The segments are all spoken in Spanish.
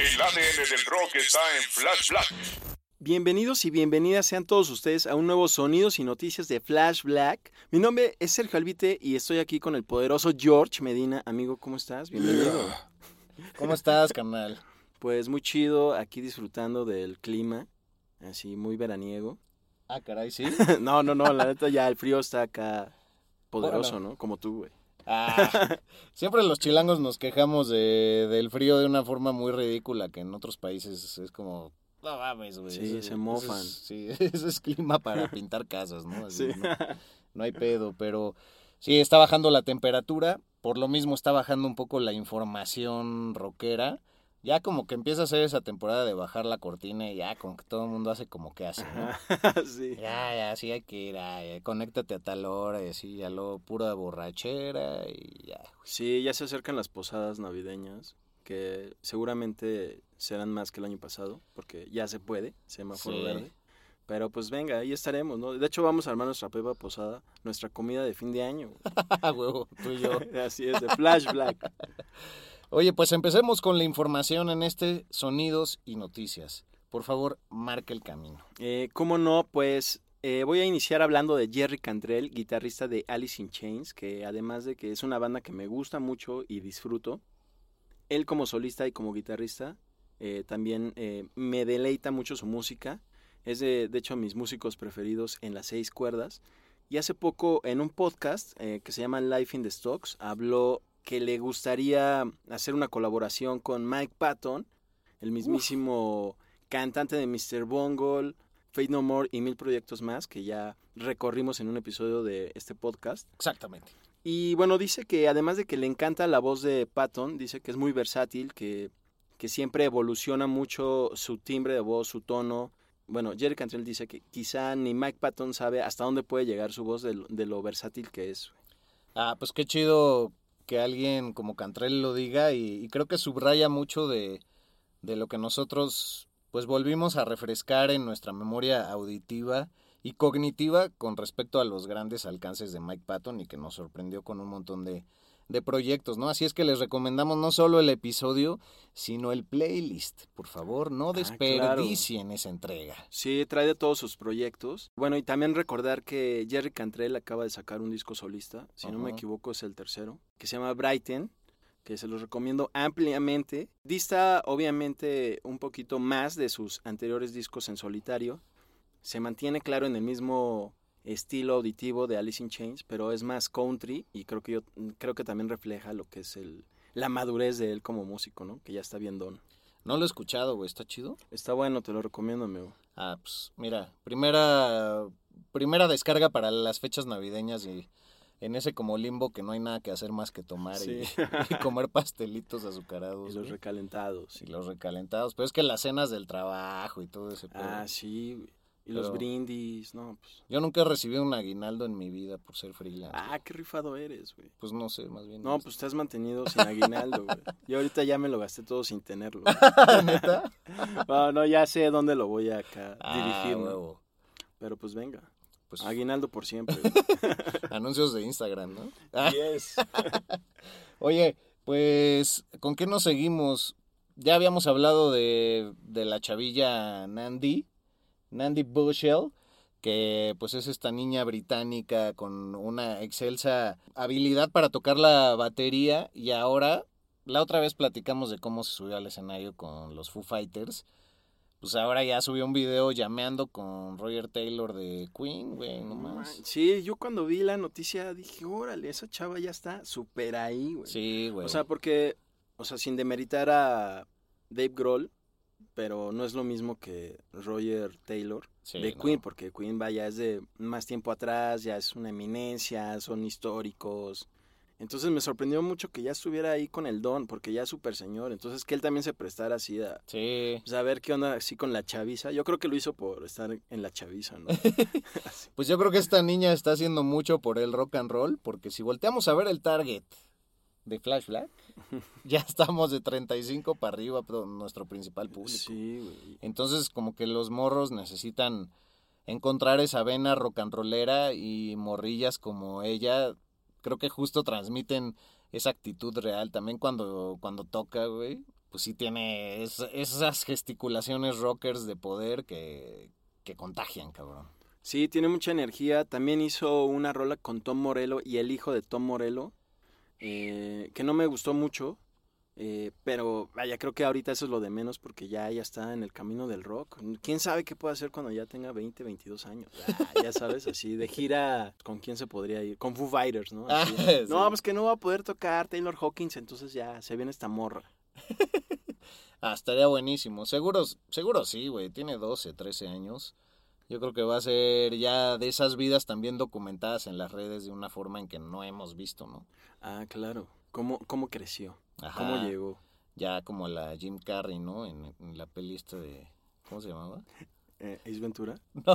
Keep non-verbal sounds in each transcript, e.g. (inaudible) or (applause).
El ADN del rock está en Flash Black. Bienvenidos y bienvenidas sean todos ustedes a un nuevo Sonidos y Noticias de Flash Black. Mi nombre es Sergio Albite y estoy aquí con el poderoso George Medina. Amigo, ¿cómo estás? Bienvenido. (laughs) ¿Cómo estás, carnal? Pues muy chido, aquí disfrutando del clima, así muy veraniego. Ah, caray, ¿sí? (laughs) no, no, no, la neta ya el frío está acá poderoso, Bueno. ¿no? Como tú, güey. Ah, (laughs) siempre los chilangos nos quejamos de, del frío de una forma muy ridícula, que en otros países es como, no mames, güey. Sí, eso- se mofan. eso es- sí, (laughs) eso es clima para (laughs) pintar casas, ¿no? Así, Sí. ¿no? No hay pedo, pero sí, está bajando la temperatura, por lo mismo está bajando un poco la información rockera. Ya como que empieza a ser esa temporada de bajar la cortina y ya como que todo el mundo hace como que hace, ¿no? (laughs) sí. Ya, ya, sí hay que ir, ya, conéctate a tal hora y así, ya lo pura borrachera y ya. Sí, ya se acercan las posadas navideñas, que seguramente serán más que el año pasado, porque ya se puede, semáforo Sí. verde. Pero pues venga, ahí estaremos, ¿no? De hecho, vamos a armar nuestra pepa posada, nuestra comida de fin de año. (laughs) Huevo, tú y yo. (laughs) Así es, de Flash Black. Oye, pues empecemos con la información en este Sonidos y Noticias. Por favor, marca el camino. Eh, ¿Cómo no? Pues eh, voy a iniciar hablando de Jerry Cantrell, guitarrista de Alice in Chains, que además de que es una banda que me gusta mucho y disfruto, él como solista y como guitarrista eh, también eh, me deleita mucho su música. Es de, de hecho mis músicos preferidos en las seis cuerdas. Y hace poco en un podcast que se llama Life in the Stocks habló que le gustaría hacer una colaboración con Mike Patton, el mismísimo cantante de Mr. Bungle, Fate No More y mil proyectos más que ya recorrimos en un episodio de este podcast. Exactamente. Y bueno, dice que además de que le encanta la voz de Patton, dice que es muy versátil, que, que siempre evoluciona mucho su timbre de voz, su tono. Bueno, Jerry Cantrell dice que quizá ni Mike Patton sabe hasta dónde puede llegar su voz de, lo- de lo versátil que es. Ah, pues qué chido que alguien como Cantrell lo diga y, creo que subraya mucho de, de lo que nosotros pues volvimos a refrescar en nuestra memoria auditiva y cognitiva con respecto a los grandes alcances de Mike Patton y que nos sorprendió con un montón de, de proyectos, ¿no? Así es que les recomendamos no solo el episodio, sino el playlist. Por favor, no desperdicien esa entrega. Sí, trae de todos sus proyectos. Bueno, y también recordar que Jerry Cantrell acaba de sacar un disco solista, si no me equivoco es el tercero, que se llama Brighten, que se los recomiendo ampliamente. Dista obviamente un poquito más de sus anteriores discos en solitario. Se mantiene claro en el mismo estilo auditivo de Alice in Chains, pero es más country y creo que yo creo que también refleja lo que es el la madurez de él como músico, ¿no? Que ya está bien don. No lo he escuchado, güey, ¿está chido? Está bueno, te lo recomiendo, amigo. Ah, pues mira, primera, primera descarga para las fechas navideñas y en ese como limbo que no hay nada que hacer más que tomar y, Sí. (laughs) y comer pastelitos azucarados. Y los recalentados. Y los recalentados. Pero es que las cenas del trabajo y todo ese pedo. Ah, sí, Y los brindis, no, pues. Yo nunca he recibido un aguinaldo en mi vida por ser freelance. Ah, qué rifado eres, güey. Pues no sé, más bien. No, pues te has mantenido sin aguinaldo, güey. Yo ahorita ya me lo gasté todo sin tenerlo. (laughs) ¿Neta? No, no, ya sé dónde lo voy a acá Ah, huevo. Pero pues venga. Pues Aguinaldo por siempre. (laughs) anuncios de Instagram, ¿no? Ah, Yes. (laughs) Oye, pues, ¿con qué nos seguimos? Ya habíamos hablado de, de la chavilla Nandi, Nandi Bushell, que pues es esta niña británica con una excelsa habilidad para tocar la batería y ahora, la otra vez platicamos de cómo se subió al escenario con los Foo Fighters, pues ahora ya subió un video llameando con Roger Taylor de Queen, güey, No nomás. Sí, yo cuando vi la noticia dije, órale, esa chava ya está súper ahí, güey. Sí, güey. O sea, porque, o sea, sin demeritar a Dave Grohl, pero no es lo mismo que Roger Taylor Sí, de no. Queen, porque Queen, vaya, es de más tiempo atrás, ya es una eminencia, son históricos. Entonces me sorprendió mucho que ya estuviera ahí con el don, porque ya es súper señor. Entonces que él también se prestara así a, Sí. pues, qué onda así con la chaviza. Yo creo que lo hizo por estar en la chaviza, ¿no? (laughs) (laughs) Pues yo creo que esta niña está haciendo mucho por el rock and roll, porque si volteamos a ver el target de Flash Black, ya (laughs) estamos de 35 para arriba, pero nuestro principal público. sí, güey. Entonces, como que los morros necesitan encontrar esa vena rock and rollera y morrillas como ella, creo que justo transmiten esa actitud real. También cuando, cuando toca, güey, pues sí tiene es- esas gesticulaciones rockers de poder que, que contagian, cabrón. Sí, tiene mucha energía. También hizo una rola con Tom Morello y el hijo de Tom Morello, eh, que no me gustó mucho. eh, pero vaya, creo que ahorita eso es lo de menos porque ya, ya está en el camino del rock. ¿Quién sabe qué puede hacer cuando ya tenga 20, 22 años? Ah, ya sabes, así de gira, ¿con quién se podría ir? Con Foo Fighters, ¿no? Así, Ah, (laughs) sí. No, pues que no va a poder tocar Taylor Hawkins, entonces ya se viene esta morra. (laughs) Ah, estaría buenísimo. Seguro, seguro sí, güey. Tiene 12, 13 años. Yo creo que va a ser ya de esas vidas también documentadas en las redes de una forma en que no hemos visto, ¿no? Ah, claro. ¿Cómo, cómo creció? Ajá. ¿Cómo llegó? Ya como la Jim Carrey, ¿no? En, en la peli esta de... ¿Cómo se llamaba? Eh, ¿Ace Ventura? (laughs) No.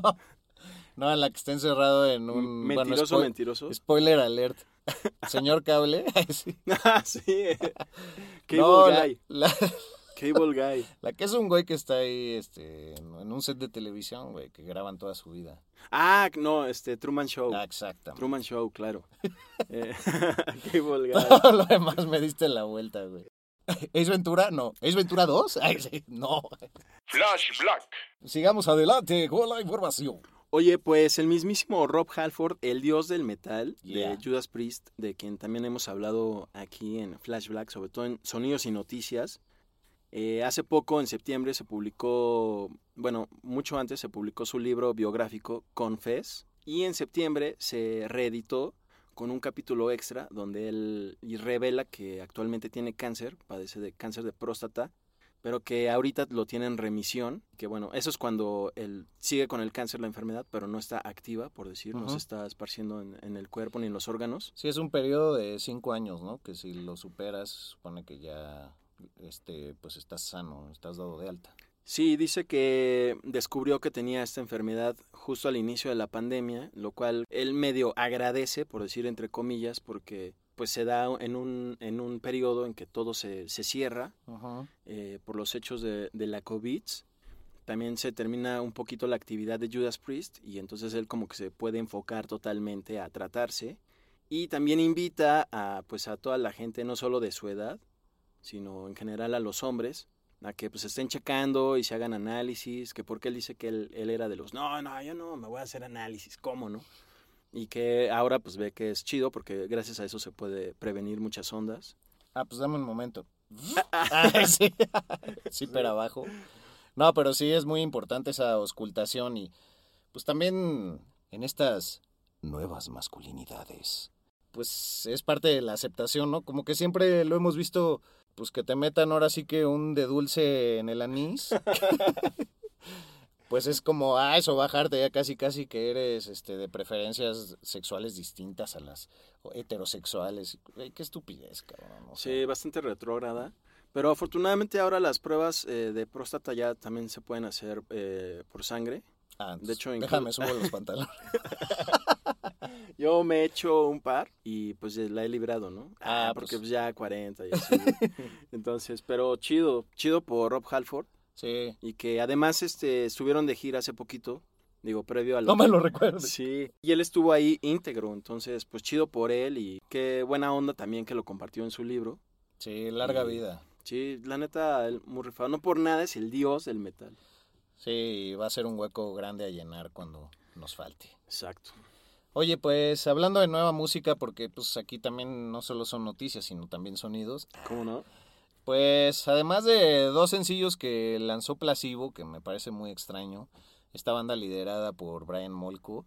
No, en la que está encerrado en un... bueno, ¿Mentiroso, spoil- mentiroso? Spoiler alert. (laughs) Señor Cable. (laughs) Sí. Ah, sí. Cable No, la-. La, Cable Guy. (laughs) la que es un güey que está ahí este, en un set de televisión, güey, que graban toda su vida. Ah, no, este, Truman Show. Ah, exactamente. Truman Show, claro. (laughs) Eh, (laughs) Cable Guy. Todo lo demás me diste la vuelta, güey. ¿Es Ventura? No. ¿Es Ventura 2? Ay, sí, no. Flash Black. Sigamos adelante con la información. Oye, pues el mismísimo Rob Halford, el dios del metal Yeah. de Judas Priest, de quien también hemos hablado aquí en Flashback, sobre todo en Sonidos y Noticias. Eh, hace poco, en septiembre, se publicó, bueno, mucho antes se publicó su libro biográfico Confess. Y en septiembre se reeditó con un capítulo extra donde él revela que actualmente tiene cáncer, padece de cáncer de próstata, pero que ahorita lo tiene en remisión, que bueno, eso es cuando él sigue con el cáncer la enfermedad, pero no está activa, por decir, no se está esparciendo en, en el cuerpo ni en los órganos. Sí, es un periodo de cinco años, ¿no? Que si lo superas, supone que ya, este, pues estás sano, estás dado de alta. Sí, dice que descubrió que tenía esta enfermedad justo al inicio de la pandemia, lo cual él medio agradece, por decir entre comillas, porque pues se da en un, en un periodo en que todo se, se cierra eh, por los hechos de, de la COVID. También se termina un poquito la actividad de Judas Priest y entonces él como que se puede enfocar totalmente a tratarse. Y también invita a, pues, a toda la gente, no solo de su edad, sino en general a los hombres, a que pues estén checando y se hagan análisis, que porque él dice que él, él era de los, no, no, yo no, me voy a hacer análisis, ¿cómo no? Y que ahora pues ve que es chido porque gracias a eso se puede prevenir muchas ondas. Ah, pues dame un momento. (laughs) (laughs) Sí. (laughs) sí, pero abajo. No, pero sí es muy importante esa auscultación y pues también en estas nuevas masculinidades. Pues es parte de la aceptación, ¿no? Como que siempre lo hemos visto, pues que te metan ahora sí que un de dulce en el anís. (laughs) pues es como, ah, eso bajarte ya casi casi que eres este de preferencias sexuales distintas a las heterosexuales. Ay, qué estupidez, cabrón. o sea. Sí, bastante retrógrada. Pero afortunadamente ahora las pruebas eh, de próstata ya también se pueden hacer eh, por sangre. Ah, De hecho, déjame subo los (laughs) pantalones. (laughs) (laughs) Yo me he hecho un par y pues la he librado, ¿no? Ah, porque pues. pues ya 40 y así. (laughs) Entonces, pero chido, chido por Rob Halford Sí. y que además este estuvieron de gira hace poquito, digo, previo al No me lo recuerdes. Sí, y él estuvo ahí íntegro, entonces pues chido por él y qué buena onda también que lo compartió en su libro. Sí, larga Y- vida. Sí, la neta, él muy rifado. No por nada es el dios del metal. Sí, va a ser un hueco grande a llenar cuando nos falte. Exacto. Oye, pues hablando de nueva música, porque pues aquí también no solo son noticias, sino también sonidos. ¿Cómo no? Pues además de dos sencillos que lanzó Placebo, que me parece muy extraño, esta banda liderada por Brian Molko,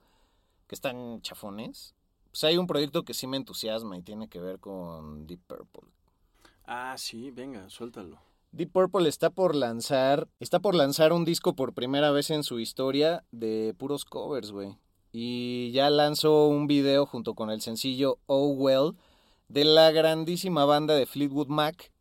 que están chafones, pues hay un proyecto que sí me entusiasma y tiene que ver con Deep Purple. Ah, sí, venga, suéltalo. Deep Purple está por lanzar, está por lanzar un disco por primera vez en su historia de puros covers, güey. Y ya lanzó un video junto con el sencillo Oh Well de la grandísima banda de Fleetwood Mac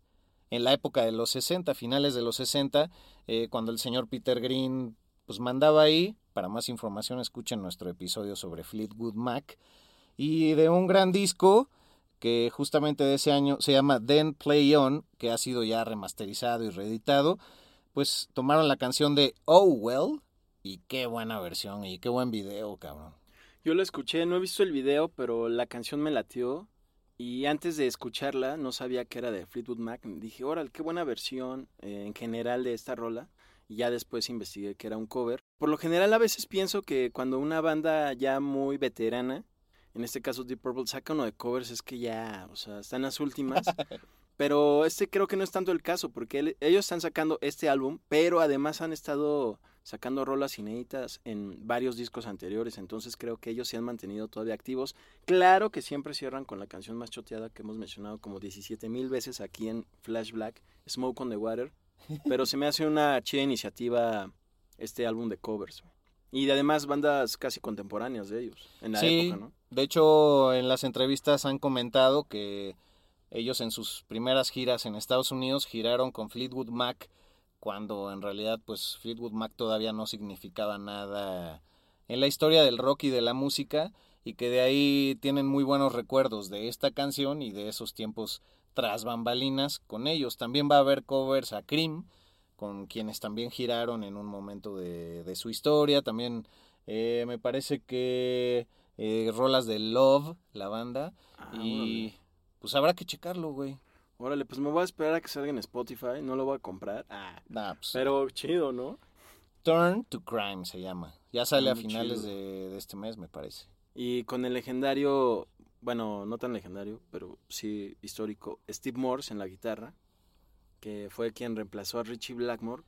en la época de los 60, finales de los 60, eh, cuando el señor Peter Green pues mandaba ahí. Para más información escuchen nuestro episodio sobre Fleetwood Mac. Y de un gran disco que justamente de ese año se llama Then Play On, que ha sido ya remasterizado y reeditado, pues tomaron la canción de Oh Well y qué buena versión y qué buen video, cabrón. Yo lo escuché, no he visto el video, pero la canción me latió. Y antes de escucharla, no sabía que era de Fleetwood Mac. Dije, órale, qué buena versión eh, en general de esta rola. Y ya después investigué que era un cover. Por lo general, a veces pienso que cuando una banda ya muy veterana, en este caso Deep Purple, saca uno de covers, es que ya, o sea, están las últimas. (laughs) Pero este creo que no es tanto el caso, porque ellos están sacando este álbum, pero además han estado sacando rolas inéditas en varios discos anteriores, entonces creo que ellos se han mantenido todavía activos. Claro que siempre cierran con la canción más choteada que hemos mencionado como 17 mil veces aquí en Flash Black, Smoke on the Water, pero se me hace una chida iniciativa este álbum de covers. Y de además bandas casi contemporáneas de ellos, en la sí, época, ¿no? de hecho en las entrevistas han comentado que ellos en sus primeras giras en Estados Unidos giraron con Fleetwood Mac cuando en realidad pues Fleetwood Mac todavía no significaba nada en la historia del rock y de la música y que de ahí tienen muy buenos recuerdos de esta canción y de esos tiempos tras bambalinas con ellos. También va a haber covers a Cream, con quienes también giraron en un momento de, de su historia. También eh, me parece que eh, rolas de Love, la banda. Ah, y pues habrá que checarlo, güey. Órale, pues me voy a esperar a que salga en Spotify, no lo voy a comprar. Ah, Nah, pues, pero chido, ¿no? Turn to Crime se llama. Ya sale a muy finales de este mes, me parece. Y con el legendario, bueno, no tan legendario, pero sí histórico, Steve Morse en la guitarra, que fue quien reemplazó a Richie Blackmore,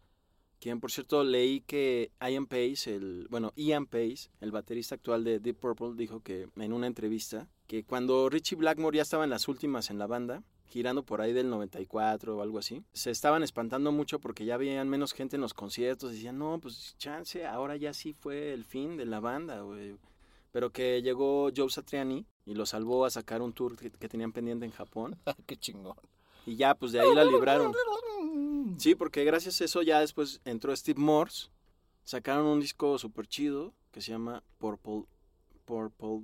quien por cierto leí que Ian Pace, el, bueno, Ian Pace, el baterista actual de Deep Purple, dijo que en una entrevista que cuando Richie Blackmore ya estaba en las últimas en la banda, girando por ahí del 94 o algo así, se estaban espantando mucho porque ya veían menos gente en los conciertos. Decían, no, pues chance, ahora ya sí fue el fin de la banda, güey. Pero que llegó Joe Satriani y lo salvó a sacar un tour que, que tenían pendiente en Japón. (laughs) Qué chingón. Y ya, pues de ahí la libraron. (laughs) Sí, porque gracias a eso ya después entró Steve Morse. Sacaron un disco súper chido que se llama Purple. Purple.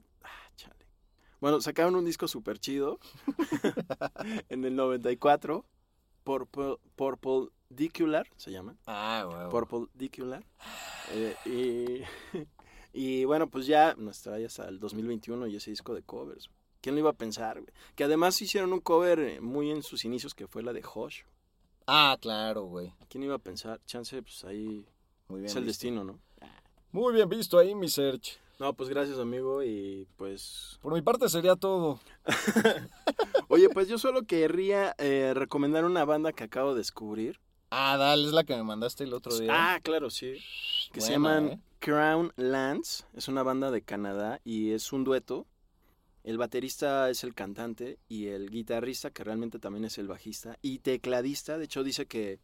Bueno, sacaron un disco súper chido (laughs) en el 94. Purple, Purple Dicular se llama. Ah, wow. Purple Dicular. Eh, y, (laughs) y bueno, pues ya nos trae hasta el 2021 y ese disco de covers. ¿Quién lo iba a pensar, güey? Que además hicieron un cover eh, muy en sus inicios que fue la de Hush. Ah, claro, güey. ¿Quién iba a pensar? Chance, pues ahí Muy bien es el visto. destino, ¿no? Muy bien visto ahí, mi search. No, pues gracias, amigo, y pues... Por mi parte sería todo. (laughs) Oye, pues yo solo querría eh, recomendar una banda que acabo de descubrir. Ah, dale, es la que me mandaste el otro día. Ah, claro, sí. Que se llaman ¿eh? Crown Lands. Es una banda de Canadá y es un dueto. El baterista es el cantante y el guitarrista, que realmente también es el bajista, y tecladista. De hecho, dice que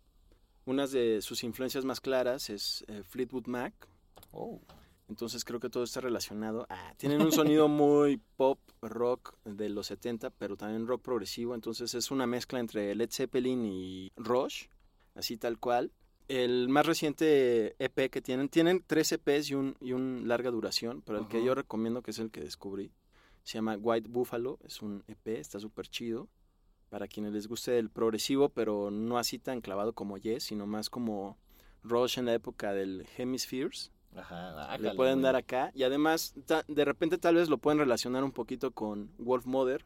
una de sus influencias más claras es eh, Fleetwood Mac. Oh. Entonces creo que todo está relacionado. Ah, tienen un sonido muy pop rock de los 70, pero también rock progresivo. Entonces es una mezcla entre Led Zeppelin y Rush, así tal cual. El más reciente EP que tienen, tienen tres EPs y un, y un larga duración, pero el que yo recomiendo, que es el que descubrí, se llama White Buffalo. Es un EP, está súper chido. Para quienes les guste el progresivo, pero no así tan clavado como Yes, sino más como Rush en la época del Hemispheres Ajá, le pueden dar acá. Y además, ta- de repente tal vez lo pueden relacionar un poquito con Wolf Mother,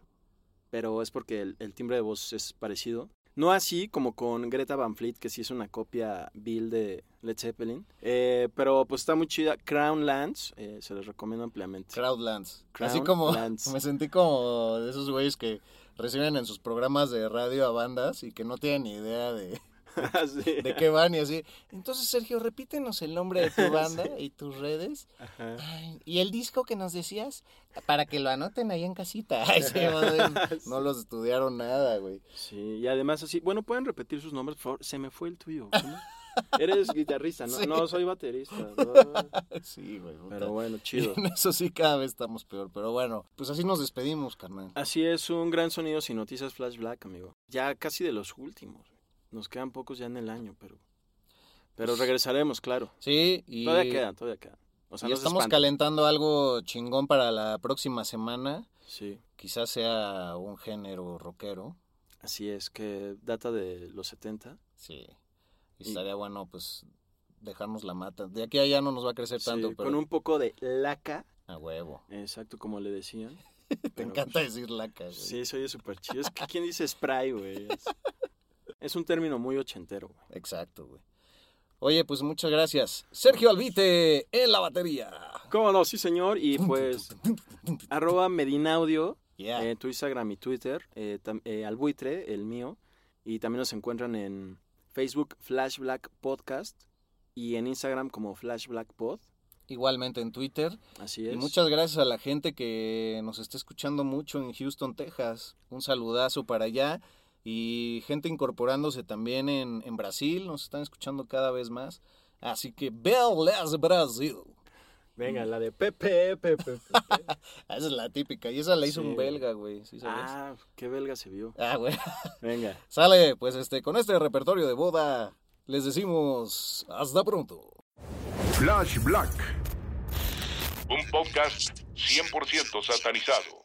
pero es porque el, el timbre de voz es parecido. No así como con Greta Van Fleet, que sí es una copia Bill de Led Zeppelin. Eh, pero pues está muy chida. Crown Lands, eh, se les recomiendo ampliamente. Crowdlands. Crown Así como Lands. (laughs) me sentí como de esos güeyes que reciben en sus programas de radio a bandas y que no tienen ni idea de, (laughs) Sí. de qué van y así. Entonces, Sergio, repítenos el nombre de tu (laughs) banda y tus redes. Ajá. Ay, y el disco que nos decías, para que lo anoten ahí en casita. (laughs) Ay, sí, madre, no los estudiaron nada, güey. Sí, y además así, bueno, pueden repetir sus nombres, por favor. Se me fue el tuyo. ¿cómo? Eres guitarrista, ¿no? Sí. No, soy baterista. ¿no? Sí, güey. puta. Pero bueno, chido. En eso sí cada vez estamos peor. Pero bueno, pues así nos despedimos, carnal. Así es, un gran sonido sin noticias Flash Black, amigo. Ya casi de los últimos. Nos quedan pocos ya en el año, pero pero regresaremos, claro. Sí, y, Todavía queda, todavía queda. O sea, y estamos calentando algo chingón para la próxima semana. Sí, Quizás sea un género rockero. así es, que data de los 70. Sí. Y Y- estaría bueno, pues, dejarnos la mata. De aquí a allá no nos va a crecer Sí, tanto, pero Con un poco de laca, a huevo. exacto como le decían. (laughs) Te Pero, encanta decir laca, güey. Sí, soy súper chido. Es que, ¿quién dice spray, güey? (laughs) Es, un término muy ochentero, güey. Exacto, güey. Oye, pues muchas gracias. Sergio Albite en la batería. ¿Cómo no? Sí, señor. Y pues, arroba Medinaudio, Yeah. eh, tu Instagram y Twitter, eh, tam- eh, al buitre, el mío, y también nos encuentran en Facebook Flash Black Podcast y en Instagram como Flash Black Pod, Igualmente en Twitter. así es. Y muchas gracias a la gente que nos está escuchando mucho en Houston, Texas. Un saludazo para allá. Y gente incorporándose también en, en Brasil. Nos están escuchando cada vez más. Así que, Belas Brasil. Venga, la de Pepe, Pepe, Pepe. (laughs) Esa es la típica. Y esa la hizo Sí. un belga, güey. ¿Sí sabes? ah, qué belga se vio. Ah, güey. Venga. (laughs) Sale, pues este, con este repertorio de boda, les decimos hasta pronto. Flash Black. Un podcast 100% satanizado.